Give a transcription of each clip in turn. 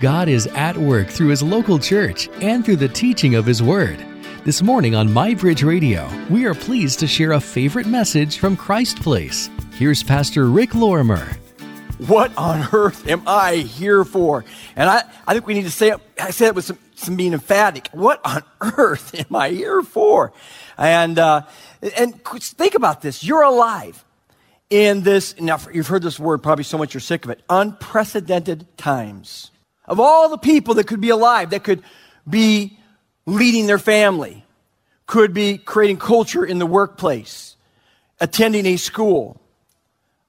God is at work through His local church and through the teaching of His Word. This morning on MyBridge Radio, we are pleased to share a favorite message from Christ Place. Here's Pastor Rick Lorimer. What on earth am I here for? And I, I think we need to say it, I say it with some, some being emphatic. What on earth am I here for? And, uh, and think about this. You're alive in this, now you've heard this word probably so much you're sick of it, unprecedented times. Of all the people that could be alive, that could be leading their family, could be creating culture in the workplace, attending a school,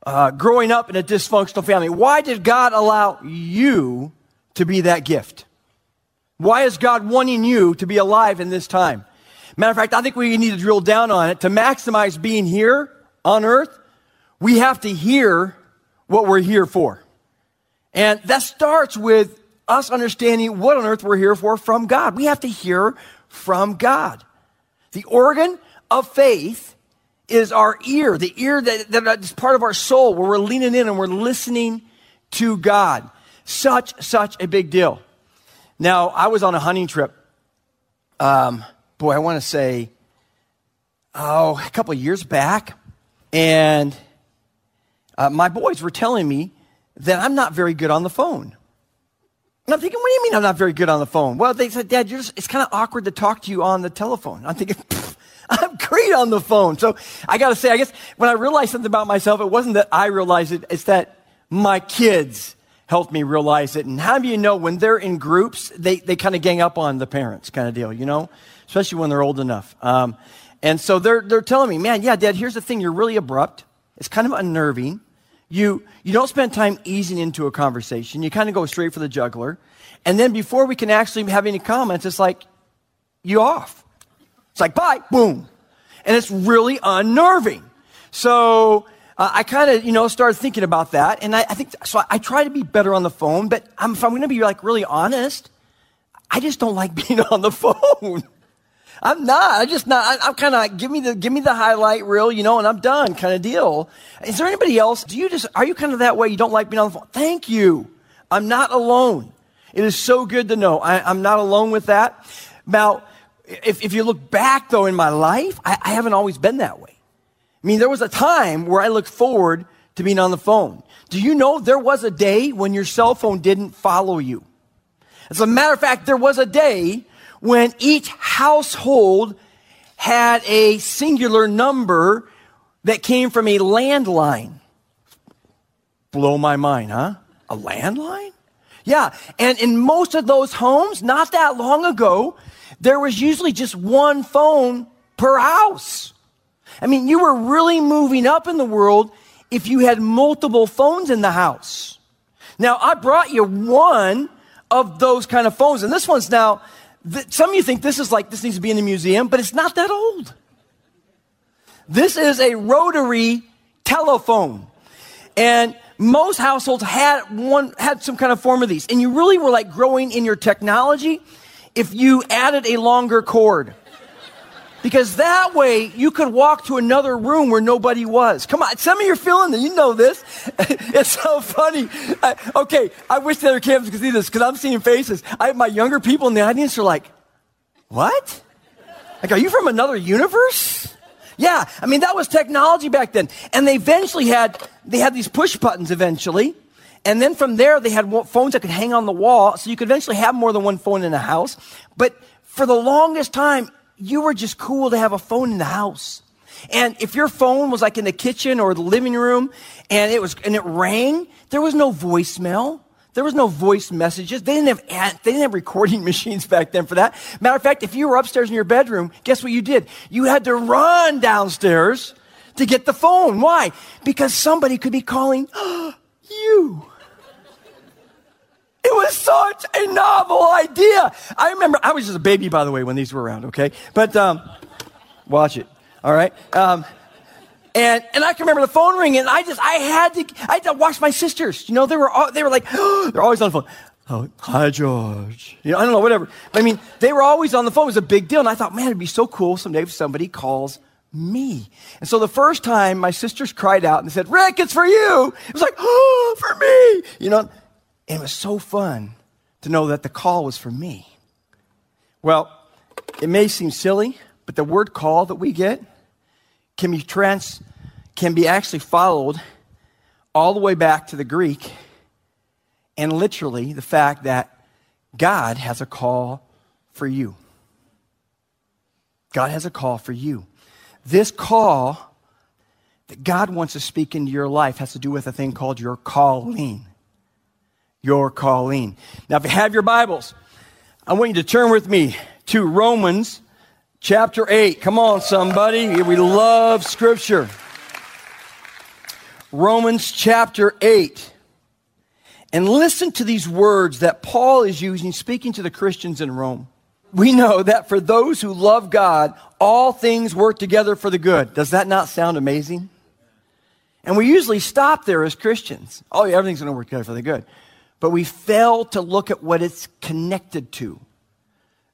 uh, growing up in a dysfunctional family. Why did God allow you to be that gift? Why is God wanting you to be alive in this time? Matter of fact, I think we need to drill down on it to maximize being here on earth. We have to hear what we're here for. And that starts with us understanding what on earth we're here for from God. We have to hear from God. The organ of faith is our ear, the ear that, that is part of our soul where we're leaning in and we're listening to God. Such, such a big deal. Now, I was on a hunting trip. Um, boy, I want to say, oh, a couple years back. And uh, my boys were telling me that I'm not very good on the phone. And I'm thinking, what do you mean I'm not very good on the phone? Well, they said, Dad, just, it's kind of awkward to talk to you on the telephone. I'm thinking, I'm great on the phone. So I got to say, I guess when I realized something about myself, it wasn't that I realized it, it's that my kids helped me realize it. And how do you know when they're in groups, they, they kind of gang up on the parents kind of deal, you know, especially when they're old enough. Um, and so they're, they're telling me, man, yeah, Dad, here's the thing. You're really abrupt. It's kind of unnerving. You, you don't spend time easing into a conversation. You kind of go straight for the juggler. And then before we can actually have any comments, it's like, you off. It's like, bye, boom. And it's really unnerving. So uh, I kind of, you know, started thinking about that. And I, I think, so I, I, try to be better on the phone, but I'm, if I'm going to be like really honest, I just don't like being on the phone. I'm not. I just not. I, am kind of give me the give me the highlight reel, you know, and I'm done, kind of deal. Is there anybody else? Do you just are you kind of that way? You don't like being on the phone? Thank you. I'm not alone. It is so good to know I, am not alone with that. Now, if, if you look back though in my life, I, I haven't always been that way. I mean, there was a time where I looked forward to being on the phone. Do you know there was a day when your cell phone didn't follow you? As a matter of fact, there was a day when each household had a singular number that came from a landline. Blow my mind, huh? A landline? Yeah, and in most of those homes, not that long ago, there was usually just one phone per house. I mean, you were really moving up in the world if you had multiple phones in the house. Now, I brought you one of those kind of phones, and this one's now some of you think this is like, this needs to be in the museum, but it's not that old. This is a rotary telephone. And most households had one, had some kind of form of these. And you really were like growing in your technology if you added a longer cord. Because that way you could walk to another room where nobody was. Come on, some of you are feeling that. You know this. it's so funny. I, okay, I wish the other campus could see this because I'm seeing faces. I have my younger people in the audience are like, what? Like, are you from another universe? Yeah, I mean, that was technology back then. And they eventually had, they had these push buttons eventually. And then from there, they had phones that could hang on the wall. So you could eventually have more than one phone in a house. But for the longest time, you were just cool to have a phone in the house. And if your phone was like in the kitchen or the living room and it was, and it rang, there was no voicemail. There was no voice messages. They didn't have, they didn't have recording machines back then for that. Matter of fact, if you were upstairs in your bedroom, guess what you did? You had to run downstairs to get the phone. Why? Because somebody could be calling you. Was such a novel idea. I remember, I was just a baby, by the way, when these were around, okay? But um, watch it, all right? Um, and, and I can remember the phone ringing, and I just, I had to, I had to watch my sisters. You know, they were, all, they were like, they're always on the phone. Oh, hi, George. You know, I don't know, whatever. But I mean, they were always on the phone. It was a big deal. And I thought, man, it'd be so cool someday if somebody calls me. And so the first time my sisters cried out and said, Rick, it's for you. It was like, oh, for me. You know, and it was so fun to know that the call was for me. Well, it may seem silly, but the word call that we get can be trans can be actually followed all the way back to the Greek and literally the fact that God has a call for you. God has a call for you. This call that God wants to speak into your life has to do with a thing called your calling. Your calling. Now, if you have your Bibles, I want you to turn with me to Romans chapter 8. Come on, somebody. We love Scripture. Romans chapter 8. And listen to these words that Paul is using, speaking to the Christians in Rome. We know that for those who love God, all things work together for the good. Does that not sound amazing? And we usually stop there as Christians. Oh, yeah, everything's going to work together for the good. But we fail to look at what it's connected to,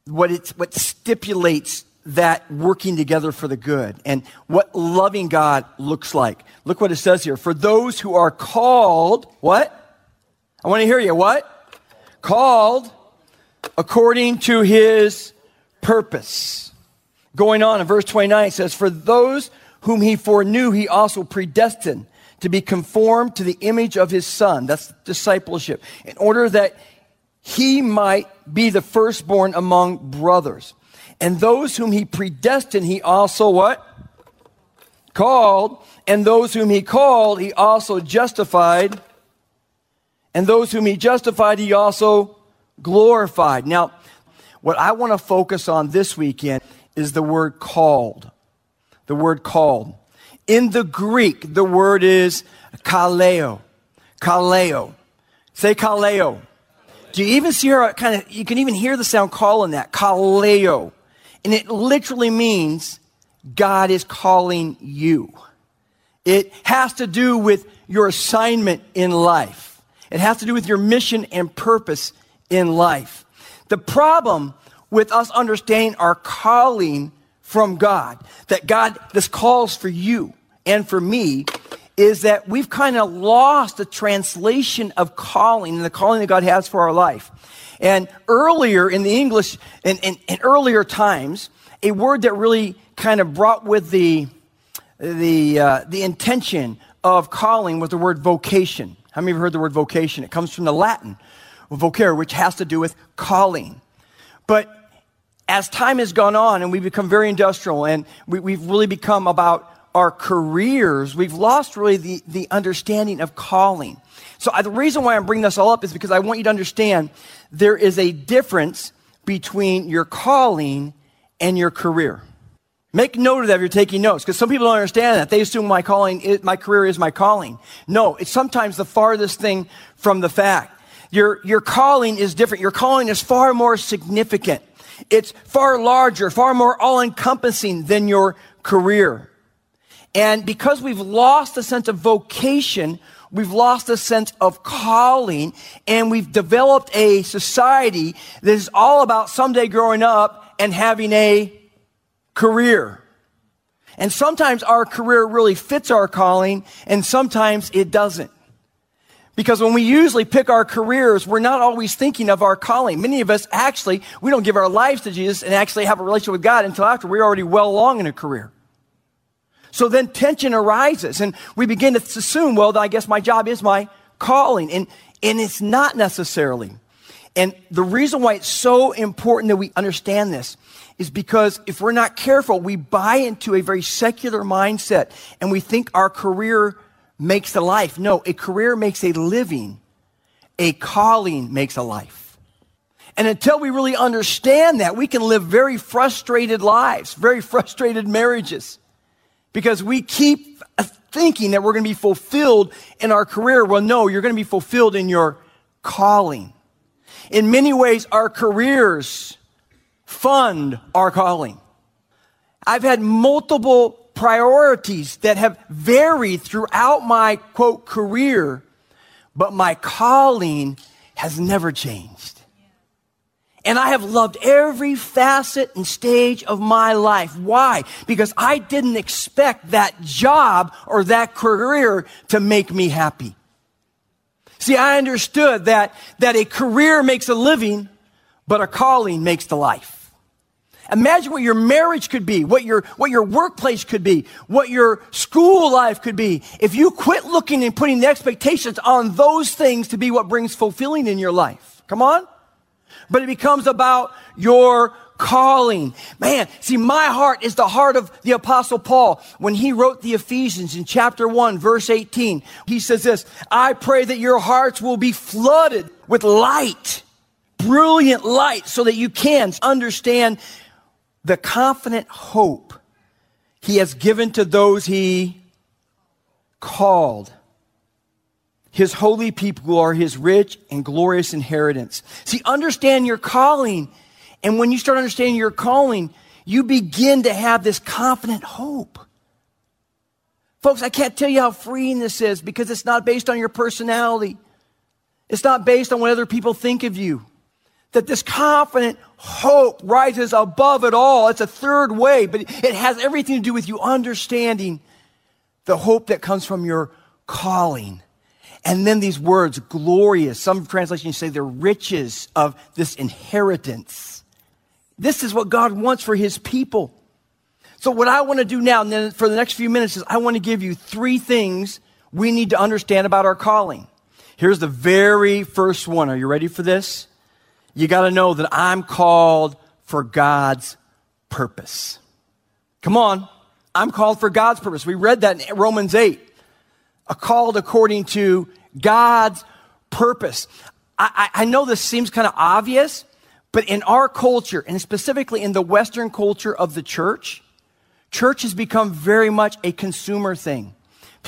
what, it's, what stipulates that working together for the good and what loving God looks like. Look what it says here. For those who are called, what? I want to hear you. What? Called according to his purpose. Going on in verse 29, it says, For those whom he foreknew, he also predestined to be conformed to the image of his son. That's discipleship. In order that he might be the firstborn among brothers. And those whom he predestined, he also what? Called. And those whom he called, he also justified. And those whom he justified, he also glorified. Now, what I want to focus on this weekend is the word called. The word called. In the Greek, the word is kaleo. Kaleo. Say kaleo. Do you even see her uh, kind of, you can even hear the sound calling that. Kaleo. And it literally means God is calling you. It has to do with your assignment in life. It has to do with your mission and purpose in life. The problem with us understanding our calling from God, that God, this calls for you and for me, is that we've kind of lost the translation of calling and the calling that God has for our life. And earlier in the English, in, in, in earlier times, a word that really kind of brought with the, the, uh, the intention of calling was the word vocation. How many of you heard the word vocation? It comes from the Latin vocare, which has to do with calling. But as time has gone on and we've become very industrial and we, have really become about our careers, we've lost really the, the understanding of calling. So I, the reason why I'm bringing this all up is because I want you to understand there is a difference between your calling and your career. Make note of that if you're taking notes, because some people don't understand that. They assume my calling, is, my career is my calling. No, it's sometimes the farthest thing from the fact. Your, your calling is different. Your calling is far more significant. It's far larger, far more all encompassing than your career. And because we've lost a sense of vocation, we've lost a sense of calling, and we've developed a society that is all about someday growing up and having a career. And sometimes our career really fits our calling, and sometimes it doesn't. Because when we usually pick our careers, we're not always thinking of our calling. Many of us actually, we don't give our lives to Jesus and actually have a relationship with God until after we're already well along in a career. So then tension arises and we begin to assume, well, I guess my job is my calling. And, and it's not necessarily. And the reason why it's so important that we understand this is because if we're not careful, we buy into a very secular mindset and we think our career makes a life. No, a career makes a living. A calling makes a life. And until we really understand that, we can live very frustrated lives, very frustrated marriages, because we keep thinking that we're going to be fulfilled in our career. Well, no, you're going to be fulfilled in your calling. In many ways, our careers fund our calling. I've had multiple priorities that have varied throughout my quote career, but my calling has never changed. And I have loved every facet and stage of my life. Why? Because I didn't expect that job or that career to make me happy. See, I understood that, that a career makes a living, but a calling makes the life. Imagine what your marriage could be, what your, what your workplace could be, what your school life could be. If you quit looking and putting the expectations on those things to be what brings fulfilling in your life. Come on? But it becomes about your calling. Man, see, my heart is the heart of the apostle Paul when he wrote the Ephesians in chapter 1, verse 18. He says this, I pray that your hearts will be flooded with light, brilliant light, so that you can understand the confident hope he has given to those he called. His holy people are his rich and glorious inheritance. See, understand your calling. And when you start understanding your calling, you begin to have this confident hope. Folks, I can't tell you how freeing this is because it's not based on your personality. It's not based on what other people think of you that this confident hope rises above it all. It's a third way, but it has everything to do with you understanding the hope that comes from your calling. And then these words, glorious. Some translations say the riches of this inheritance. This is what God wants for his people. So what I want to do now, and then for the next few minutes, is I want to give you three things we need to understand about our calling. Here's the very first one. Are you ready for this? You got to know that I'm called for God's purpose. Come on. I'm called for God's purpose. We read that in Romans 8. A called according to God's purpose. I, I, I know this seems kind of obvious, but in our culture, and specifically in the Western culture of the church, church has become very much a consumer thing.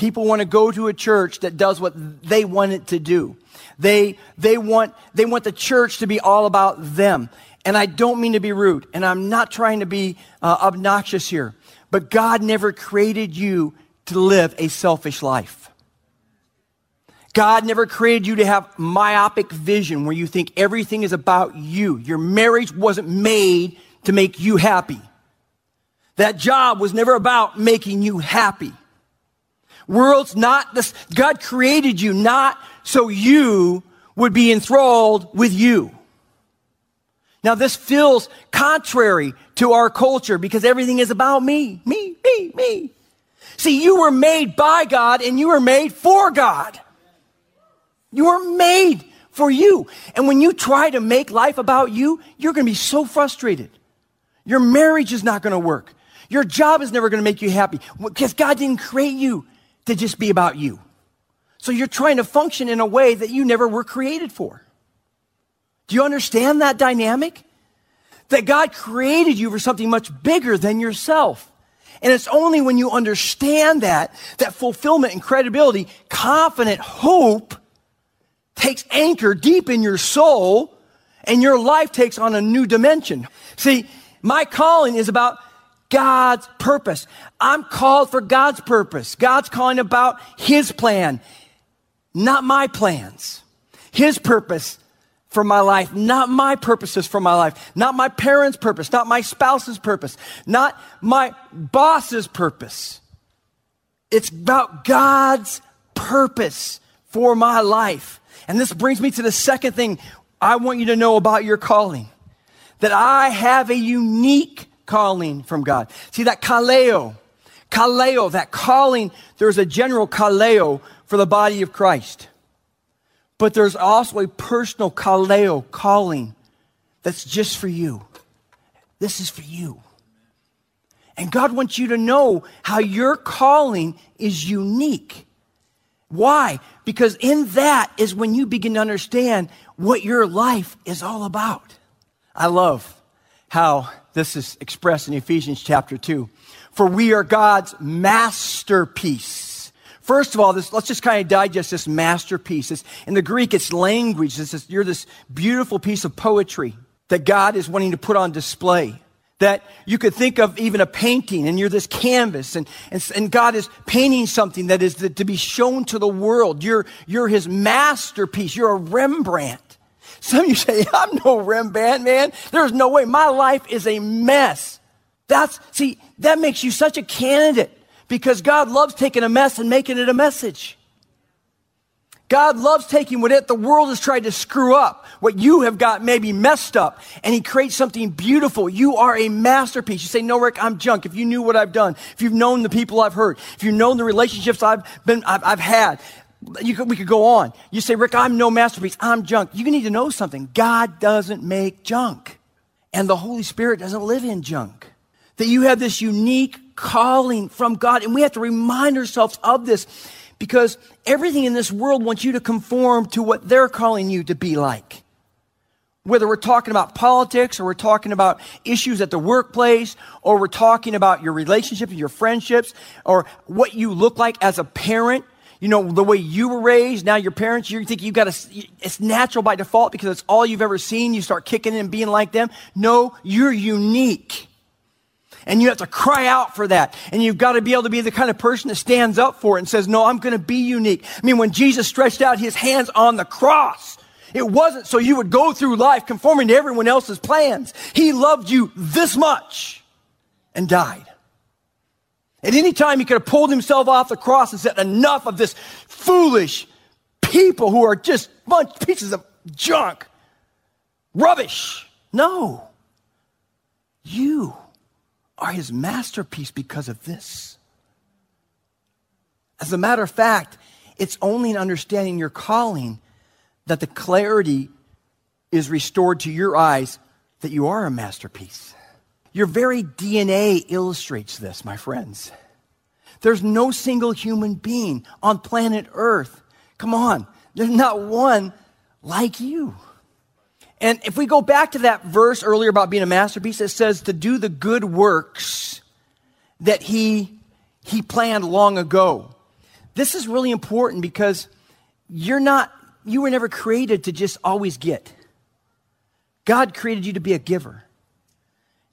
People want to go to a church that does what they want it to do. They, they want, they want the church to be all about them. And I don't mean to be rude, and I'm not trying to be uh, obnoxious here, but God never created you to live a selfish life. God never created you to have myopic vision where you think everything is about you. Your marriage wasn't made to make you happy. That job was never about making you happy. World's not this, God created you not so you would be enthralled with you. Now, this feels contrary to our culture because everything is about me, me, me, me. See, you were made by God and you were made for God. You were made for you. And when you try to make life about you, you're going to be so frustrated. Your marriage is not going to work. Your job is never going to make you happy because God didn't create you to just be about you. So you're trying to function in a way that you never were created for. Do you understand that dynamic? That God created you for something much bigger than yourself. And it's only when you understand that, that fulfillment and credibility, confident hope takes anchor deep in your soul and your life takes on a new dimension. See, my calling is about God's purpose. I'm called for God's purpose. God's calling about His plan, not my plans. His purpose for my life, not my purposes for my life, not my parents' purpose, not my spouse's purpose, not my boss's purpose. It's about God's purpose for my life. And this brings me to the second thing I want you to know about your calling that I have a unique calling from God. See that kaleo, kaleo, that calling, there's a general kaleo for the body of Christ. But there's also a personal kaleo calling that's just for you. This is for you. And God wants you to know how your calling is unique. Why? Because in that is when you begin to understand what your life is all about. I love how this is expressed in Ephesians chapter 2. For we are God's masterpiece First of all, this, let's just kind of digest this masterpiece. It's, in the Greek, it's language. It's this, you're this beautiful piece of poetry that God is wanting to put on display. That you could think of even a painting and you're this canvas and, and, and God is painting something that is to, to be shown to the world. You're, you're his masterpiece. You're a Rembrandt. Some of you say, I'm no Rembrandt, man. There's no way. My life is a mess. That's, see, that makes you such a candidate because God loves taking a mess and making it a message. God loves taking what it, the world has tried to screw up, what you have got maybe messed up, and He creates something beautiful. You are a masterpiece. You say, no, Rick, I'm junk. If you knew what I've done, if you've known the people I've hurt, if you've known the relationships I've been, I've, I've had, could, we could go on. You say, Rick, I'm no masterpiece. I'm junk. You need to know something. God doesn't make junk. And the Holy Spirit doesn't live in junk. That you have this unique calling from God. And we have to remind ourselves of this because everything in this world wants you to conform to what they're calling you to be like. Whether we're talking about politics or we're talking about issues at the workplace or we're talking about your relationships and your friendships or what you look like as a parent, you know, the way you were raised, now your parents, you think you've got to, it's natural by default because it's all you've ever seen. You start kicking and being like them. No, you're unique. And you have to cry out for that. And you've got to be able to be the kind of person that stands up for it and says, no, I'm going to be unique. I mean, when Jesus stretched out his hands on the cross, it wasn't so you would go through life conforming to everyone else's plans. He loved you this much and died. At any time, he could have pulled himself off the cross and said, Enough of this foolish people who are just bunch pieces of junk, rubbish. No. You are his masterpiece because of this. As a matter of fact, it's only in understanding your calling that the clarity is restored to your eyes that you are a masterpiece. Your very DNA illustrates this, my friends. There's no single human being on planet Earth. Come on, there's not one like you. And if we go back to that verse earlier about being a masterpiece, it says to do the good works that he, he planned long ago. This is really important because you're not, you were never created to just always get. God created you to be a giver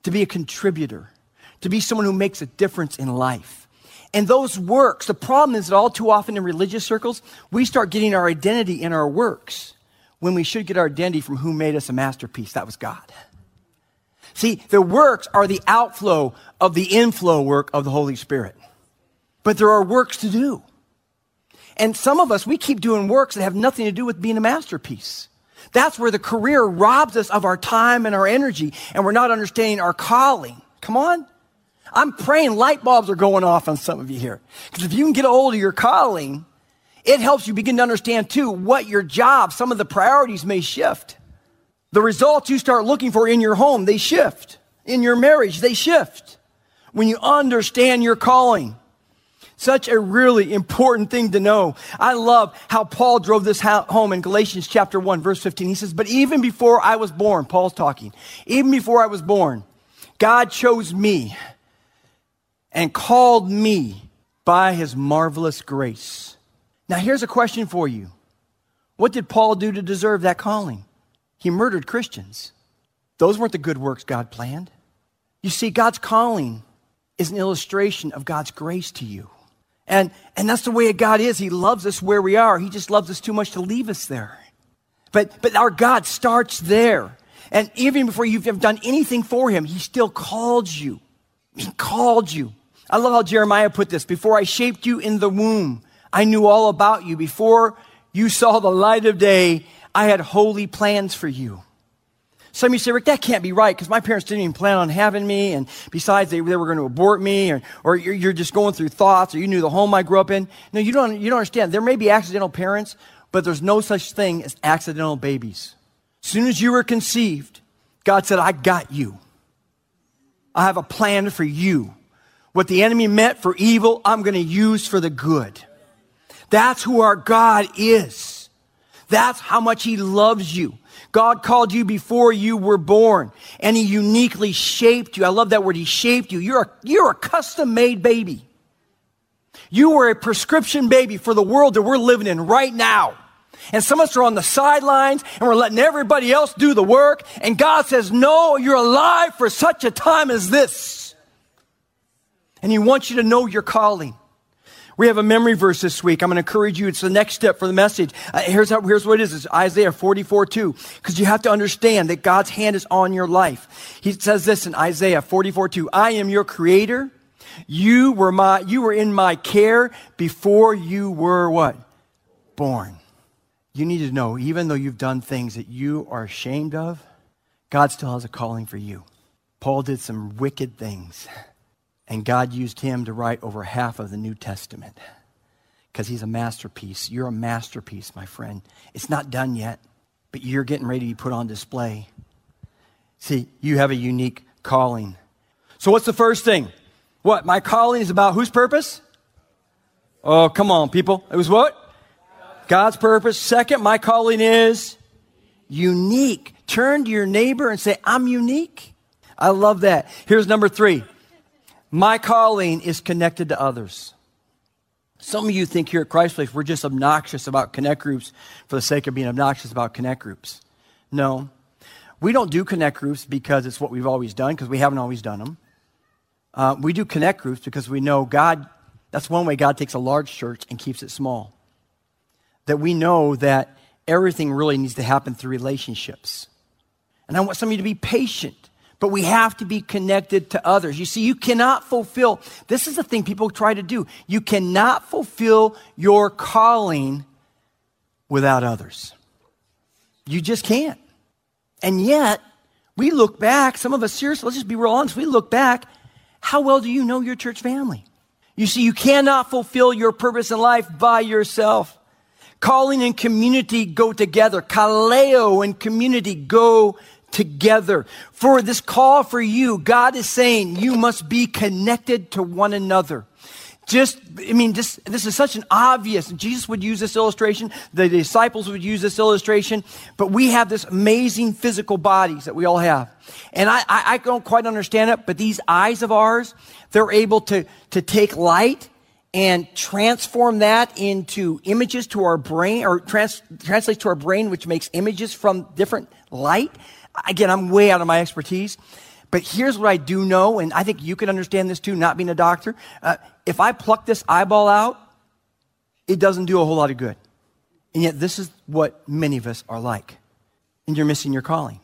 to be a contributor, to be someone who makes a difference in life. And those works, the problem is that all too often in religious circles, we start getting our identity in our works when we should get our identity from who made us a masterpiece. That was God. See, the works are the outflow of the inflow work of the Holy Spirit. But there are works to do. And some of us, we keep doing works that have nothing to do with being a masterpiece. That's where the career robs us of our time and our energy, and we're not understanding our calling. Come on. I'm praying light bulbs are going off on some of you here. Because if you can get a hold of your calling, it helps you begin to understand too what your job, some of the priorities may shift. The results you start looking for in your home, they shift. In your marriage, they shift. When you understand your calling. Such a really important thing to know. I love how Paul drove this home in Galatians chapter 1, verse 15. He says, But even before I was born, Paul's talking, even before I was born, God chose me and called me by his marvelous grace. Now, here's a question for you What did Paul do to deserve that calling? He murdered Christians. Those weren't the good works God planned. You see, God's calling is an illustration of God's grace to you. And, and that's the way God is. He loves us where we are. He just loves us too much to leave us there. But, but our God starts there. And even before you've done anything for him, he still called you. He called you. I love how Jeremiah put this. Before I shaped you in the womb, I knew all about you. Before you saw the light of day, I had holy plans for you. Some of you say, Rick, that can't be right because my parents didn't even plan on having me. And besides, they, they were going to abort me or, or you're, you're, just going through thoughts or you knew the home I grew up in. No, you don't, you don't understand. There may be accidental parents, but there's no such thing as accidental babies. As soon as you were conceived, God said, I got you. I have a plan for you. What the enemy meant for evil, I'm going to use for the good. That's who our God is. That's how much he loves you. God called you before you were born and he uniquely shaped you. I love that word. He shaped you. You're a, you're a custom made baby. You were a prescription baby for the world that we're living in right now. And some of us are on the sidelines and we're letting everybody else do the work. And God says, no, you're alive for such a time as this. And he wants you to know your calling. We have a memory verse this week. I'm going to encourage you. It's the next step for the message. Uh, here's, how, here's what it is. It's Isaiah 44, 2. Because you have to understand that God's hand is on your life. He says this in Isaiah 44, 2. I am your creator. You were my, you were in my care before you were what? Born. you need to know, even though you've done things that you are ashamed of, God still has a calling for you. Paul did some wicked things, and God used him to write over half of the New Testament because he's a masterpiece. You're a masterpiece, my friend. It's not done yet, but you're getting ready to be put on display. See, you have a unique calling. So, what's the first thing? What? My calling is about whose purpose? Oh, come on, people. It was what? God's purpose. Second, my calling is unique. Turn to your neighbor and say, I'm unique. I love that. Here's number three. My calling is connected to others. Some of you think here at Christ Place we're just obnoxious about connect groups for the sake of being obnoxious about connect groups. No. We don't do connect groups because it's what we've always done, because we haven't always done them. Uh, we do connect groups because we know God, that's one way God takes a large church and keeps it small that we know that everything really needs to happen through relationships. And I want some of you to be patient, but we have to be connected to others. You see, you cannot fulfill, this is the thing people try to do. You cannot fulfill your calling without others. You just can't. And yet, we look back, some of us, seriously, let's just be real honest, we look back, how well do you know your church family? You see, you cannot fulfill your purpose in life by yourself. Calling and community go together. Kaleo and community go together. For this call for you, God is saying you must be connected to one another. Just, I mean, this, this is such an obvious, Jesus would use this illustration, the disciples would use this illustration, but we have this amazing physical bodies that we all have. And I, I, I don't quite understand it, but these eyes of ours, they're able to, to take light and transform that into images to our brain or trans, translates to our brain, which makes images from different light. Again, I'm way out of my expertise. But here's what I do know, and I think you can understand this too, not being a doctor. Uh, if I pluck this eyeball out, it doesn't do a whole lot of good. And yet, this is what many of us are like. And you're missing your calling.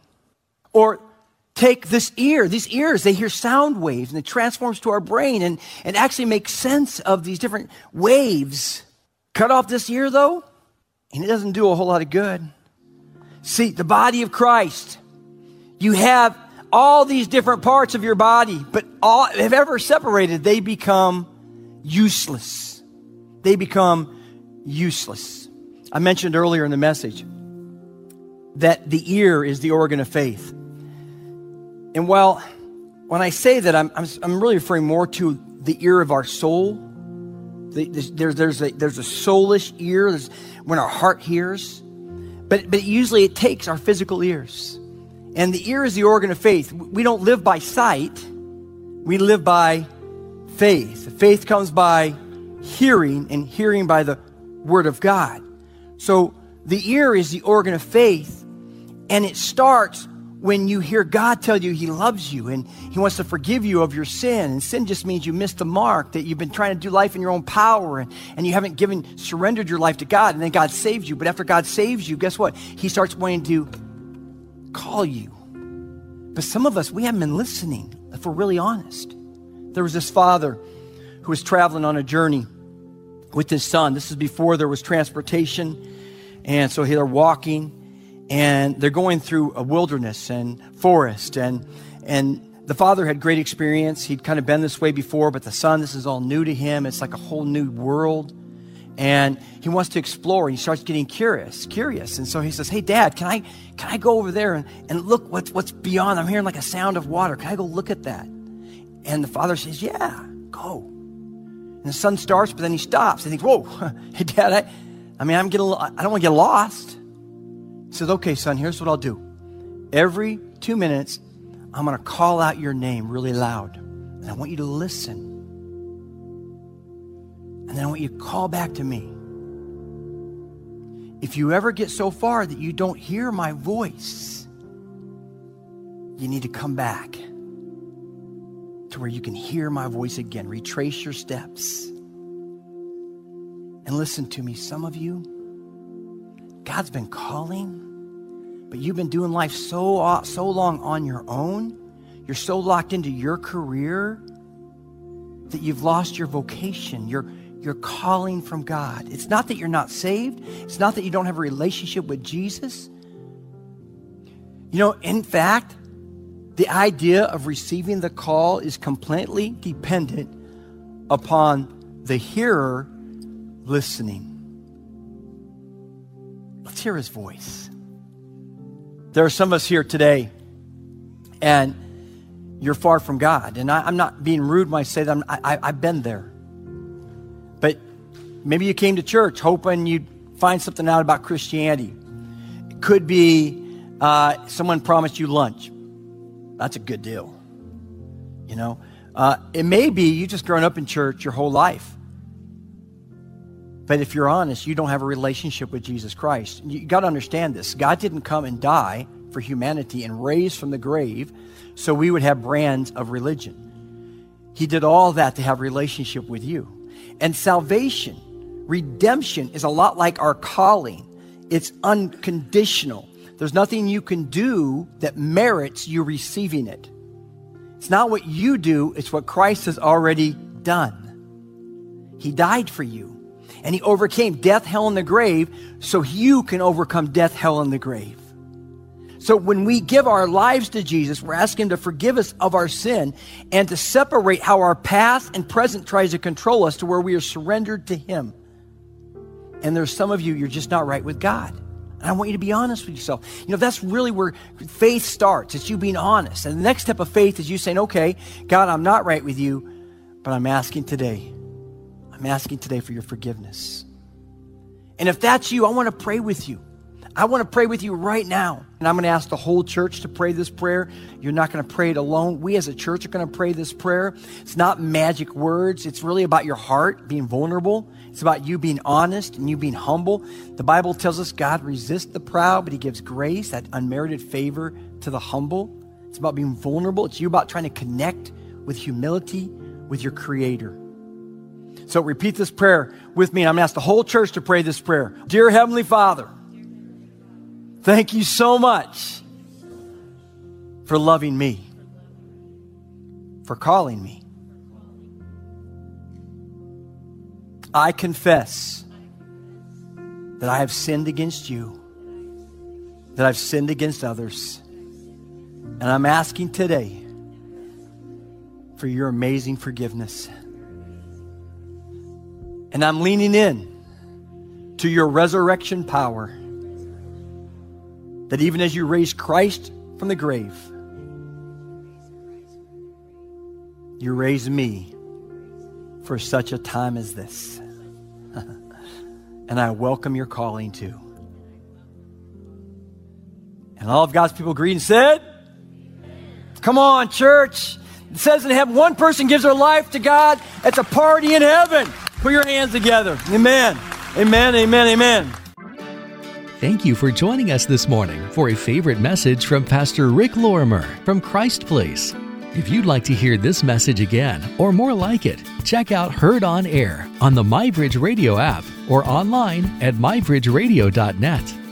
Or take this ear. These ears, they hear sound waves and it transforms to our brain and, and actually makes sense of these different waves. Cut off this ear though, and it doesn't do a whole lot of good. See, the body of Christ, you have all these different parts of your body, but all, if ever separated, they become useless. They become useless. I mentioned earlier in the message that the ear is the organ of faith. And while when I say that, I'm, I'm, I'm really referring more to the ear of our soul. The, there's, there's, a, there's a soulish ear when our heart hears. But, but usually it takes our physical ears. And the ear is the organ of faith. We don't live by sight, we live by faith. Faith comes by hearing, and hearing by the Word of God. So the ear is the organ of faith, and it starts when you hear God tell you He loves you and He wants to forgive you of your sin. And sin just means you missed the mark, that you've been trying to do life in your own power and, and you haven't given, surrendered your life to God. And then God saves you. But after God saves you, guess what? He starts wanting to call you. But some of us, we haven't been listening, if we're really honest. There was this father who was traveling on a journey with his son. This is before there was transportation. And so they're walking and they're going through a wilderness and forest and and the father had great experience he'd kind of been this way before but the son this is all new to him it's like a whole new world and he wants to explore and he starts getting curious curious and so he says hey dad can i can i go over there and, and look what's what's beyond i'm hearing like a sound of water can i go look at that and the father says yeah go and the son starts but then he stops and thinks whoa hey dad i i mean i'm getting i don't want to get lost he says, Okay, son, here's what I'll do. Every two minutes, I'm going to call out your name really loud. And I want you to listen. And then I want you to call back to me. If you ever get so far that you don't hear my voice, you need to come back to where you can hear my voice again. Retrace your steps. And listen to me, some of you, God's been calling but you've been doing life so, so long on your own, you're so locked into your career that you've lost your vocation, your, your calling from God. It's not that you're not saved, it's not that you don't have a relationship with Jesus. You know, in fact, the idea of receiving the call is completely dependent upon the hearer listening. Let's hear his voice. There are some of us here today, and you're far from God. And I, am not being rude when I say that. I, I, I've been there. Maybe you came to church hoping you'd find something out about Christianity. It could be uh, someone promised you lunch. That's a good deal. You know, uh, it may be you just grown up in church your whole life. But if you're honest, you don't have a relationship with Jesus Christ. You got to understand this. God didn't come and die for humanity and raise from the grave so we would have brands of religion. He did all that to have relationship with you. And salvation, redemption is a lot like our calling. It's unconditional. There's nothing you can do that merits you receiving it. It's not what you do, it's what Christ has already done. He died for you. And he overcame death, hell, and the grave so you can overcome death, hell, and the grave. So when we give our lives to Jesus, we're asking him to forgive us of our sin and to separate how our past and present tries to control us to where we are surrendered to him. And there's some of you, you're just not right with God. And I want you to be honest with yourself. You know, that's really where faith starts. It's you being honest. And the next step of faith is you saying, okay, God, I'm not right with you, but I'm asking today. I'm asking today for your forgiveness. And if that's you, I want to pray with you. I want to pray with you right now. And I'm going to ask the whole church to pray this prayer. You're not going to pray it alone. We as a church are going to pray this prayer. It's not magic words, it's really about your heart being vulnerable. It's about you being honest and you being humble. The Bible tells us God resists the proud, but He gives grace, that unmerited favor to the humble. It's about being vulnerable. It's you about trying to connect with humility with your Creator. So repeat this prayer with me. I'm going to ask the whole church to pray this prayer. Dear Heavenly Father, Thank you so much for loving me, for calling me. I confess that I have sinned against you, that I've sinned against others. And I'm asking today for your amazing forgiveness. And I'm leaning in to your resurrection power that even as you raised Christ from the grave, you raised me for such a time as this. and I welcome your calling too. And all of God's people agreed and said, Come on, church. It says in heaven, one person gives their life to God. It's a party in heaven. Put your hands together. Amen. Amen. Amen. Amen. Thank you for joining us this morning for a favorite message from Pastor Rick Lorimer from Christ Place. If you'd like to hear this message again or more like it, check out Heard on Air on the MyBridge Radio app or online at mybridgeradio.net.